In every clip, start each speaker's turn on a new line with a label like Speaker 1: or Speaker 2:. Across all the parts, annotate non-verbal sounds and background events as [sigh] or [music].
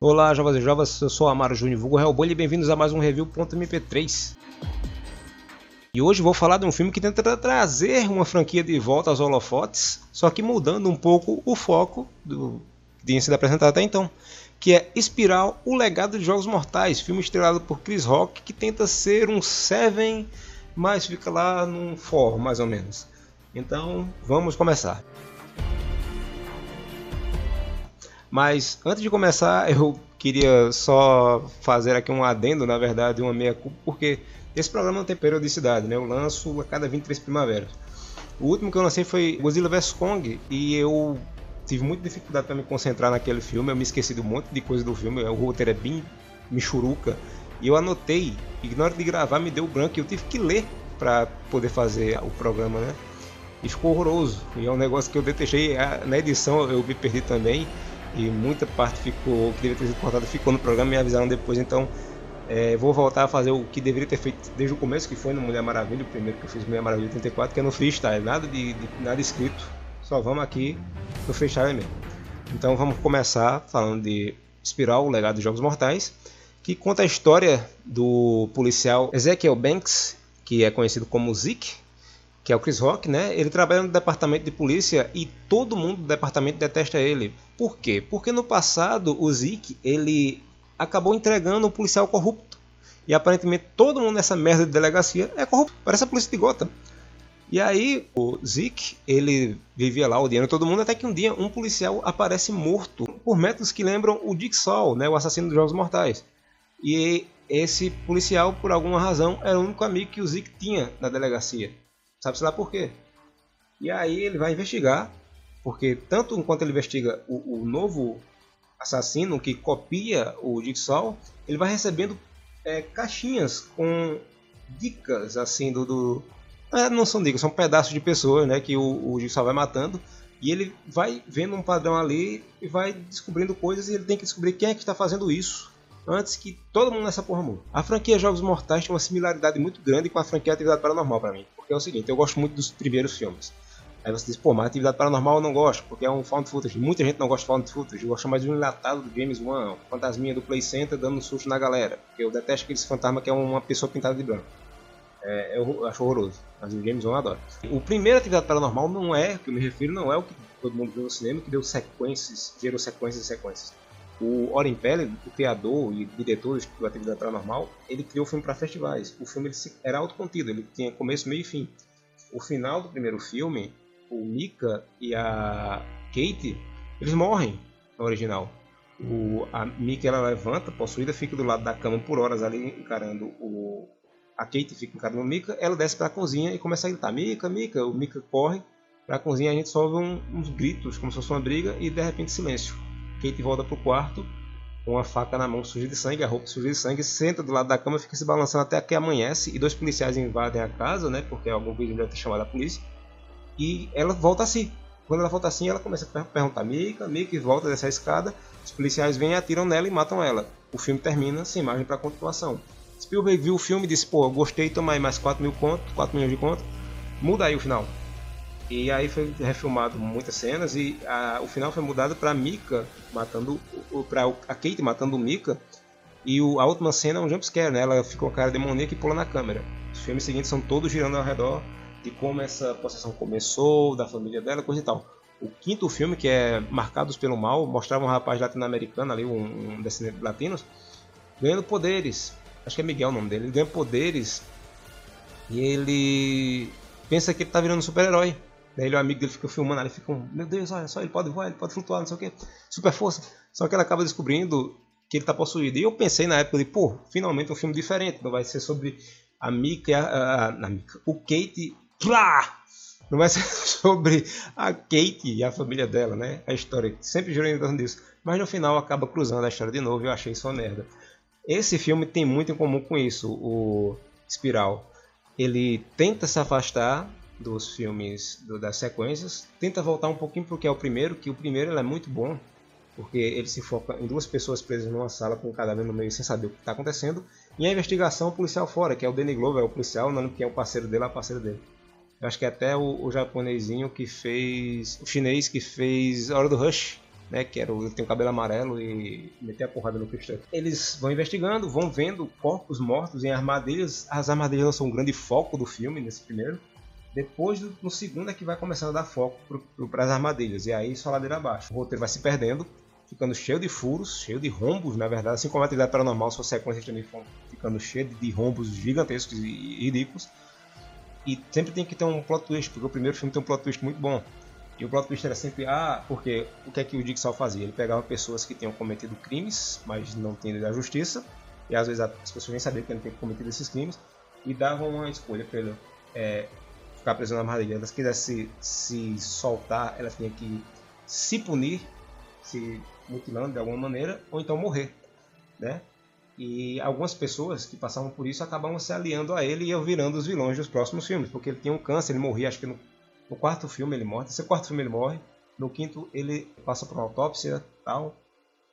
Speaker 1: Olá, jovens e jovens, eu sou Amaro Júnior Vulgo Hellboy e bem-vindos a mais um Review.mp3. E hoje vou falar de um filme que tenta trazer uma franquia de volta aos holofotes, só que mudando um pouco o foco do que tinha sido apresentado até então, que é Espiral, o legado de Jogos Mortais, filme estrelado por Chris Rock, que tenta ser um Seven, mas fica lá num For, mais ou menos. Então, vamos começar. Mas antes de começar, [laughs] eu queria só fazer aqui um adendo, na verdade, uma meia culpa, porque esse programa não tem periodicidade, né? Eu lanço a cada 23 primaveras. O último que eu lancei foi Godzilla vs Kong e eu tive muita dificuldade para me concentrar naquele filme. Eu me esqueci de um monte de coisa do filme. O roteiro é bem michuruca. E eu anotei, e na hora de gravar me deu branco e eu tive que ler para poder fazer o programa, né? E ficou horroroso. E é um negócio que eu detestei. Na edição eu me perdi também e muita parte ficou que deveria ter sido cortada ficou no programa e avisaram depois. Então é, vou voltar a fazer o que deveria ter feito desde o começo que foi no Mulher Maravilha o primeiro que eu fiz Mulher Maravilha 84 que é no freestyle nada de, de nada escrito. Só vamos aqui no freestyle mesmo. Então vamos começar falando de Espiral o legado dos Jogos Mortais que conta a história do policial Ezekiel Banks que é conhecido como Zeke que é o Chris Rock, né? Ele trabalha no departamento de polícia e todo mundo do departamento detesta ele. Por quê? Porque no passado o Zeke, ele acabou entregando um policial corrupto. E aparentemente todo mundo nessa merda de delegacia é corrupto. Parece a polícia de. E aí o Zeke, ele vivia lá odiando todo mundo até que um dia um policial aparece morto por métodos que lembram o Dick Saul, né, o assassino dos Jogos Mortais. E esse policial, por alguma razão, era o único amigo que o Zeke tinha na delegacia. Sabe-se lá por quê. E aí ele vai investigar, porque tanto enquanto ele investiga o, o novo assassino que copia o Jigsaw, ele vai recebendo é, caixinhas com dicas assim do, do é, não são dicas, são pedaços de pessoas, né, que o, o Jigsaw vai matando e ele vai vendo um padrão ali e vai descobrindo coisas e ele tem que descobrir quem é que está fazendo isso antes que todo mundo nessa porra mude. A franquia Jogos Mortais tem uma similaridade muito grande com a franquia Atividade Paranormal para mim. Porque é o seguinte, eu gosto muito dos primeiros filmes. Aí você diz, pô, mas Atividade Paranormal eu não gosto, porque é um found footage. Muita gente não gosta de found footage. Eu gosto mais de um enlatado do James Wan, fantasminha do Play Center dando um susto na galera. Porque eu detesto aquele fantasma que é uma pessoa pintada de branco. É, eu acho horroroso, mas o James Wan adora. O primeiro Atividade Paranormal não é, que eu me refiro, não é o que todo mundo viu no cinema, que deu sequências, gerou sequências e sequências. O Oren Pelle, o criador e diretor do Atividade Paranormal, ele criou o filme para festivais. O filme era autocontido, ele tinha começo, meio e fim. O final do primeiro filme, o Mika e a Kate, eles morrem no original. O, a Mika ela levanta, possuída, fica do lado da cama por horas ali encarando o. A Kate fica encarando o Mika, ela desce para a cozinha e começa a gritar: Mika, Mika. O Mika corre para a cozinha, a gente só ouve um, uns gritos, como se fosse uma briga, e de repente silêncio. Kate volta pro quarto com a faca na mão suja de sangue, a roupa suja de sangue, senta do lado da cama, fica se balançando até que amanhece e dois policiais invadem a casa, né? Porque algum vizinho deve ter chamado a polícia. E ela volta assim. Quando ela volta assim, ela começa a perguntar Mika, Mika e volta dessa escada. Os policiais vêm, atiram nela e matam ela. O filme termina sem margem para continuação. Spielberg viu o filme e disse: Pô, gostei, toma aí mais 4 mil conto, 4 milhões de conto. Muda aí o final. E aí foi refilmado muitas cenas e a, o final foi mudado para Mika matando para a Kate matando o Mika e o, a última cena é um jumpscare, né? Ela fica com a cara demoníaca e pula na câmera. Os filmes seguintes são todos girando ao redor de como essa possessão começou, da família dela, coisa e tal. O quinto filme, que é Marcados pelo Mal, mostrava um rapaz latino-americano ali, um, um descendente de latinos, ganhando poderes. Acho que é Miguel o nome dele. Ele ganha poderes e ele pensa que ele tá virando um super-herói. Daí ele, o amigo dele fica filmando, ele fica, meu Deus, olha só, ele pode voar, ele pode flutuar, não sei o que, super força. Só que ele acaba descobrindo que ele está possuído. E eu pensei na época de, pô, finalmente um filme diferente, não vai ser sobre a Mika a, a, a, a Mika, o Kate, plá! Não vai [laughs] ser sobre a Kate e a família dela, né? A história, sempre girou em torno disso. Mas no final acaba cruzando a história de novo e eu achei isso uma merda. Esse filme tem muito em comum com isso, o Espiral. Ele tenta se afastar dos filmes do, das sequências. Tenta voltar um pouquinho para o que é o primeiro, que o primeiro é muito bom, porque ele se foca em duas pessoas presas numa sala com um cadáver no meio sem saber o que está acontecendo, e a investigação policial fora, que é o Danny Glover, é o policial, não quem é o parceiro dele, é o parceiro dele. Eu acho que é até o, o japonesinho que fez. o chinês que fez A Hora do Rush. né, que era o, ele tem o cabelo amarelo e meter a porrada no Christopher. Eles vão investigando, vão vendo corpos mortos em armadilhas. As armadilhas são um grande foco do filme nesse primeiro. Depois, no segundo, é que vai começando a dar foco para as armadilhas. E aí só ladeira abaixo. O roteiro vai se perdendo, ficando cheio de furos, cheio de rombos, na verdade. Assim como a atividade paranormal, sua sequência também ficando cheia de rombos gigantescos e ridículos. E sempre tem que ter um plot twist, porque o primeiro filme tem um plot twist muito bom. E o plot twist era sempre, ah, porque o que é que o Jigsaw fazia? Ele pegava pessoas que tinham cometido crimes, mas não ido à justiça, e às vezes as pessoas nem sabiam que ele tinha cometido esses crimes, e davam uma escolha para ele é, ficar preso na armadilha. Se quisesse se, se soltar, ela tinha que se punir, se mutilando de alguma maneira, ou então morrer, né? E algumas pessoas que passavam por isso acabavam se aliando a ele e iam virando os vilões dos próximos filmes, porque ele tinha um câncer, ele morria, acho que no, no quarto filme ele morre, no quarto filme ele morre, no quinto ele passa por uma autópsia tal,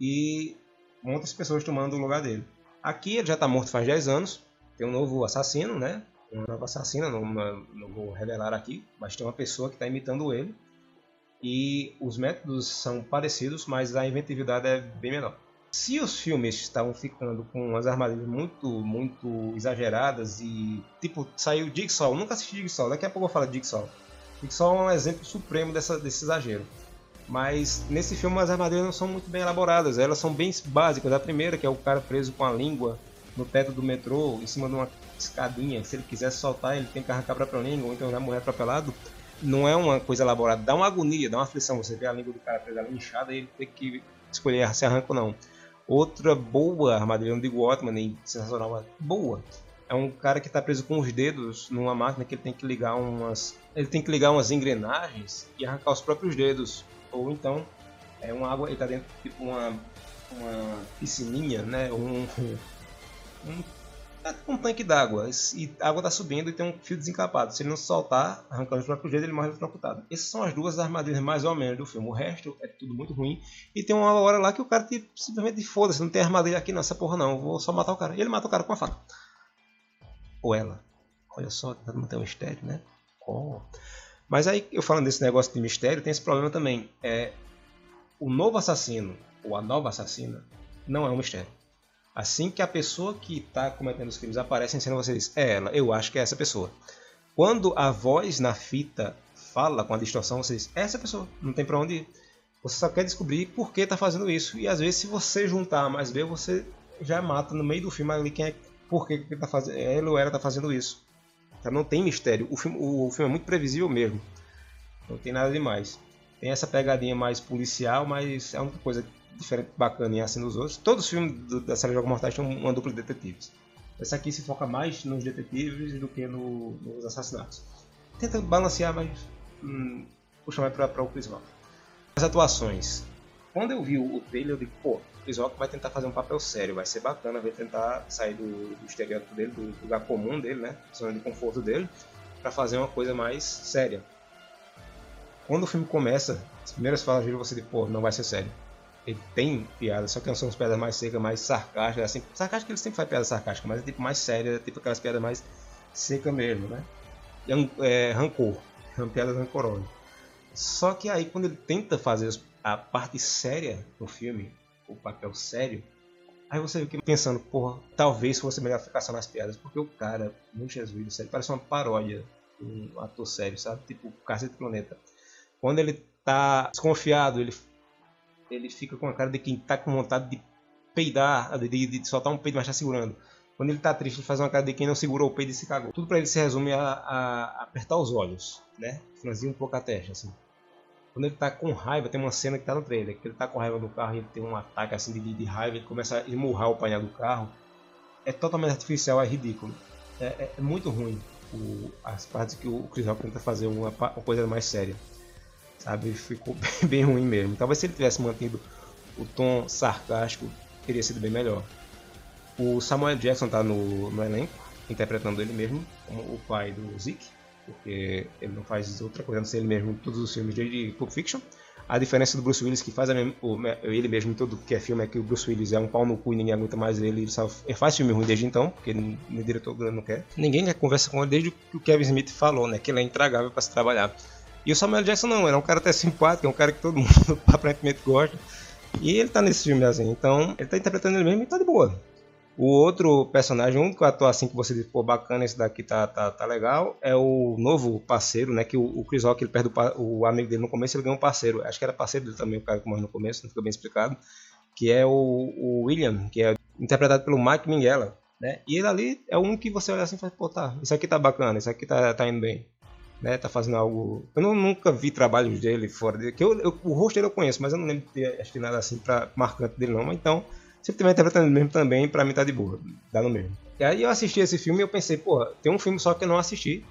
Speaker 1: e muitas pessoas tomando o lugar dele. Aqui ele já está morto faz 10 anos, tem um novo assassino, né? Um novo assassino, não, não vou revelar aqui, mas tem uma pessoa que está imitando ele. E os métodos são parecidos, mas a inventividade é bem menor. Se os filmes estavam ficando com umas armadilhas muito, muito exageradas e, tipo, saiu Jigsaw, nunca assisti Jigsaw, daqui a pouco eu falo de Jigsaw. Jigsaw é um exemplo supremo dessa, desse exagero. Mas nesse filme as armadilhas não são muito bem elaboradas, elas são bem básicas. A primeira, que é o cara preso com a língua no teto do metrô, em cima de uma escadinha, se ele quiser soltar, ele tem que arrancar a própria língua, ou então vai morrer atropelado. Não é uma coisa elaborada, dá uma agonia, dá uma aflição. Você vê a língua do cara presa inchada e ele tem que escolher se arranca ou não. Outra boa armadilha, não digo ótima nem sensacional, mas boa. É um cara que está preso com os dedos numa máquina que ele tem que ligar umas, ele tem que ligar umas engrenagens e arrancar os próprios dedos. Ou então é uma água, ele está dentro tipo uma uma piscininha, né? Um, um é um tanque d'água. E a água está subindo e tem um fio desencapado. Se ele não soltar, arrancando os próprios dedos, ele morre eletrocutado. Essas são as duas armadilhas mais ou menos do filme. O resto é tudo muito ruim. E tem uma hora lá que o cara tipo, simplesmente foda-se, não tem armadilha aqui não, essa porra não. vou só matar o cara. E ele mata o cara com a faca. Ou ela. Olha só, tentando manter um mistério, né? Oh. Mas aí, eu falando desse negócio de mistério, tem esse problema também. É, o novo assassino, ou a nova assassina, não é um mistério. Assim que a pessoa que está cometendo os crimes aparece em cena, você diz: É ela, eu acho que é essa pessoa. Quando a voz na fita fala com a distorção, você diz: É essa pessoa, não tem para onde ir. Você só quer descobrir por que está fazendo isso. E às vezes, se você juntar mais B, você já mata no meio do filme ali quem é, por que, que tá fazendo, ela ou ela está fazendo isso. Então não tem mistério. O filme, o, filme é muito previsível mesmo. Não tem nada demais. Tem essa pegadinha mais policial, mas é a única coisa diferente, bacana e assim nos outros. Todos os filmes do, da série Jogos Mortais têm uma dupla de detetives. Esse aqui se foca mais nos detetives do que no, nos assassinatos. Tenta balancear, mas hum, puxa mais para o Chris Rock. As atuações. Quando eu vi o, trailer, eu digo, pô, Chris Rock vai tentar fazer um papel sério, vai ser bacana, vai tentar sair do, do estereótipo dele, do lugar comum dele, né? Zona de conforto dele, para fazer uma coisa mais séria. Quando o filme começa, as primeiras falas dele você diz, pô, não vai ser sério ele tem piadas, só que não são as piadas mais secas, mais sarcásticas, assim. Sarcástica ele sempre faz piada sarcástica, mas é tipo mais séria, é tipo aquelas piadas mais secas mesmo, né? É, rancor, é uma piada rancorosa. Só que aí quando ele tenta fazer a parte séria no filme, o papel sério, aí você fica pensando, porra, talvez fosse melhor ficar só nas piadas, porque o cara, no Jesus, sério, parece uma paródia, um ator sério, sabe? Tipo, Cacete Planeta. Quando ele tá desconfiado, ele ele fica com a cara de quem tá com vontade de peidar, de, de, de soltar um peido, mas tá segurando. Quando ele tá triste, ele faz uma cara de quem não segurou o peido e se cagou. Tudo para ele se resume a, a, apertar os olhos, né? Franzir um pouco a testa, assim. Quando ele tá com raiva, tem uma cena que tá no trailer, que ele tá com raiva do carro e ele tem um ataque assim de, de raiva, ele começa a esmurrar o painel do carro. É totalmente artificial, é ridículo. É, é, é muito ruim o, as partes que o Chris Rock tenta fazer uma, uma coisa mais séria sabe? Ficou [laughs] bem, ruim mesmo. Talvez se ele tivesse mantido o tom sarcástico, teria sido bem melhor. O Samuel Jackson tá no, no elenco, interpretando ele mesmo, como o pai do Zeke, porque ele não faz outra coisa não ser ele mesmo em todos os filmes de Pulp Fiction. A diferença do Bruce Willis, que faz o, ele mesmo em todo que é filme, é que o Bruce Willis é um pau no cu e ninguém aguenta mais ele. Ele, só, ele faz filme ruim desde então, porque o diretor não quer. Ninguém conversa com ele desde que o Kevin Smith falou, né? Que ele é intragável para se trabalhar. E o Samuel Jackson não, ele é um cara até simpático, é um cara que todo [laughs] mundo aparentemente gosta. E ele tá nesse filme assim, então ele tá interpretando ele mesmo e tá de boa. O outro personagem, o único ator assim que você diz, pô, bacana, esse daqui tá, tá, tá legal, é o novo parceiro, né? Que o, o Chris Rock, ele perde o, o, amigo dele no começo, ele ganhou um parceiro. Acho que era parceiro dele também, o cara que morreu no começo, não ficou bem explicado. Que é o, o William, que é interpretado pelo Mike Minghella, né? E ele ali é único que você olha assim e fala, pô, tá, isso aqui tá bacana, isso aqui tá, tá indo bem. Né, tá fazendo algo. Eu não, nunca vi trabalhos dele fora dele. Que eu, eu, o rosto dele eu conheço, mas eu não lembro de ter acho que nada assim pra marcante dele, não. Então, se ele estiver interpretando mesmo também, pra mim tá de boa. Dá no mesmo. E aí eu assisti esse filme e eu pensei, porra, tem um filme só que eu não assisti,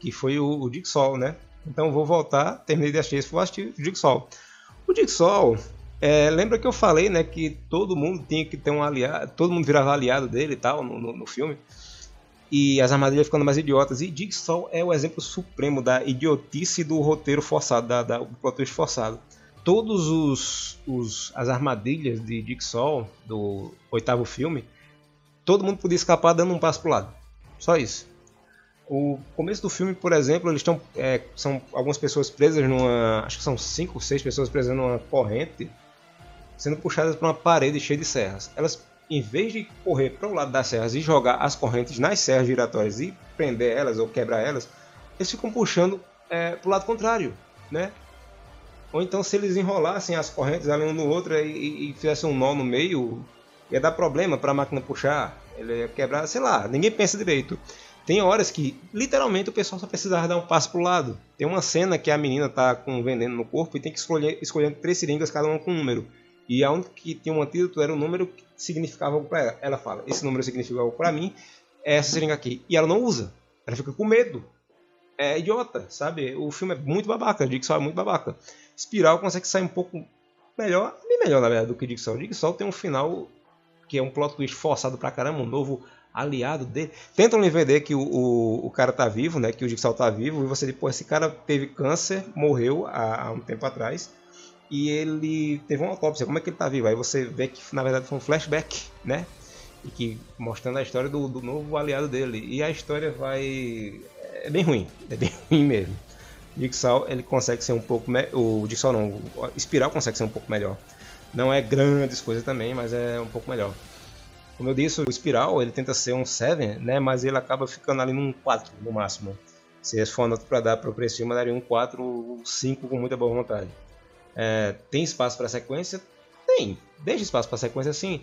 Speaker 1: que foi o, o Sol né? Então vou voltar, terminei de assistir esse, vou assistir o Sol O Jigsaw, é, lembra que eu falei, né, que todo mundo tinha que ter um aliado, todo mundo virava aliado dele e tal no, no, no filme. E as armadilhas ficando mais idiotas. E Jigsaw é o exemplo supremo da idiotice do roteiro forçado, da, da, do plot forçado todos os, os, as armadilhas de Jigsaw do oitavo filme, todo mundo podia escapar dando um passo pro lado. Só isso. O começo do filme, por exemplo, eles estão é, são algumas pessoas presas numa, acho que são cinco, seis pessoas presas numa corrente, sendo puxadas para uma parede cheia de serras. Elas, em vez de correr para o lado das serras e jogar as correntes nas serras giratórias e prender elas ou quebrar elas, eles ficam puxando é, para o lado contrário, né? Ou então se eles enrolassem as correntes ali um no outro e, e, fizessem um nó no meio, ia dar problema para a máquina puxar, ele ia quebrar, sei lá, ninguém pensa direito. Tem horas que literalmente o pessoal só precisava dar um passo pro lado. Tem uma cena que a menina tá com veneno no corpo e tem que escolher, escolher três seringas, cada uma com um número. E a única que tinha um antídoto era um número significava algo para ela. Ela fala: Esse número significa algo para mim, essa seringa aqui. E ela não usa. Ela fica com medo. É idiota, sabe? O filme é muito babaca, só é muito babaca. Espiral consegue sair um pouco melhor, bem melhor na verdade do que Jigsaw. Jigsaw tem um final que é um plot twist forçado pra caramba, um novo aliado dele. Tentam lhe vender que o, o, o, cara tá vivo, né? Que o Jigsaw tá vivo, e você diz, pô, esse cara teve câncer, morreu há, há, um tempo atrás, e ele teve uma autópsia, como é que ele tá vivo? Aí você vê que na verdade foi um flashback, né? E que mostrando a história do, do novo aliado dele. E a história vai. É bem ruim, é bem [laughs] ruim mesmo. Jigsaw ele consegue ser um pouco o Jigsaw não, o Espiral consegue ser um pouco melhor. Não é grandes coisas também, mas é um pouco melhor. Como eu disse, o Espiral ele tenta ser um 7, né, mas ele acaba ficando ali num 4 no máximo. Se for nota para dar para o preço filme, daria um 4 ou 5 com muita boa vontade. É, tem espaço para sequência? Tem. Deixa espaço para sequência sim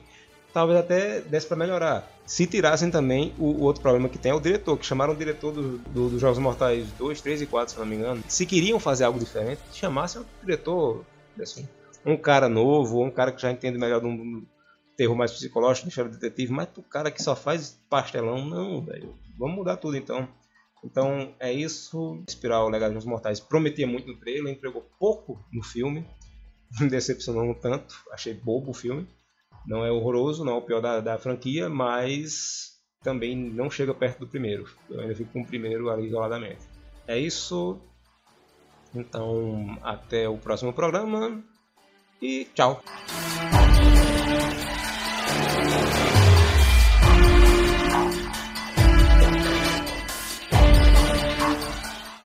Speaker 1: talvez até desse para melhorar. Se tirassem também o, o, outro problema que tem é o diretor, que chamaram o diretor dos do, do Jogos Mortais 2, 3 e 4, se não me engano. Se queriam fazer algo diferente, chamassem o diretor, assim, um cara novo, um cara que já entende melhor de um terror mais psicológico, deixar o detetive, mas o cara que só faz pastelão, não, velho. Vamos mudar tudo então. Então é isso. Espiral Legal dos Mortais prometia muito no trailer, entregou pouco no filme, [laughs] me decepcionou um tanto, achei bobo o filme. Não é horroroso, não é o pior da, da franquia, mas também não chega perto do primeiro. Eu ainda fico com o primeiro ali isoladamente. É isso. Então, até o próximo programa e tchau.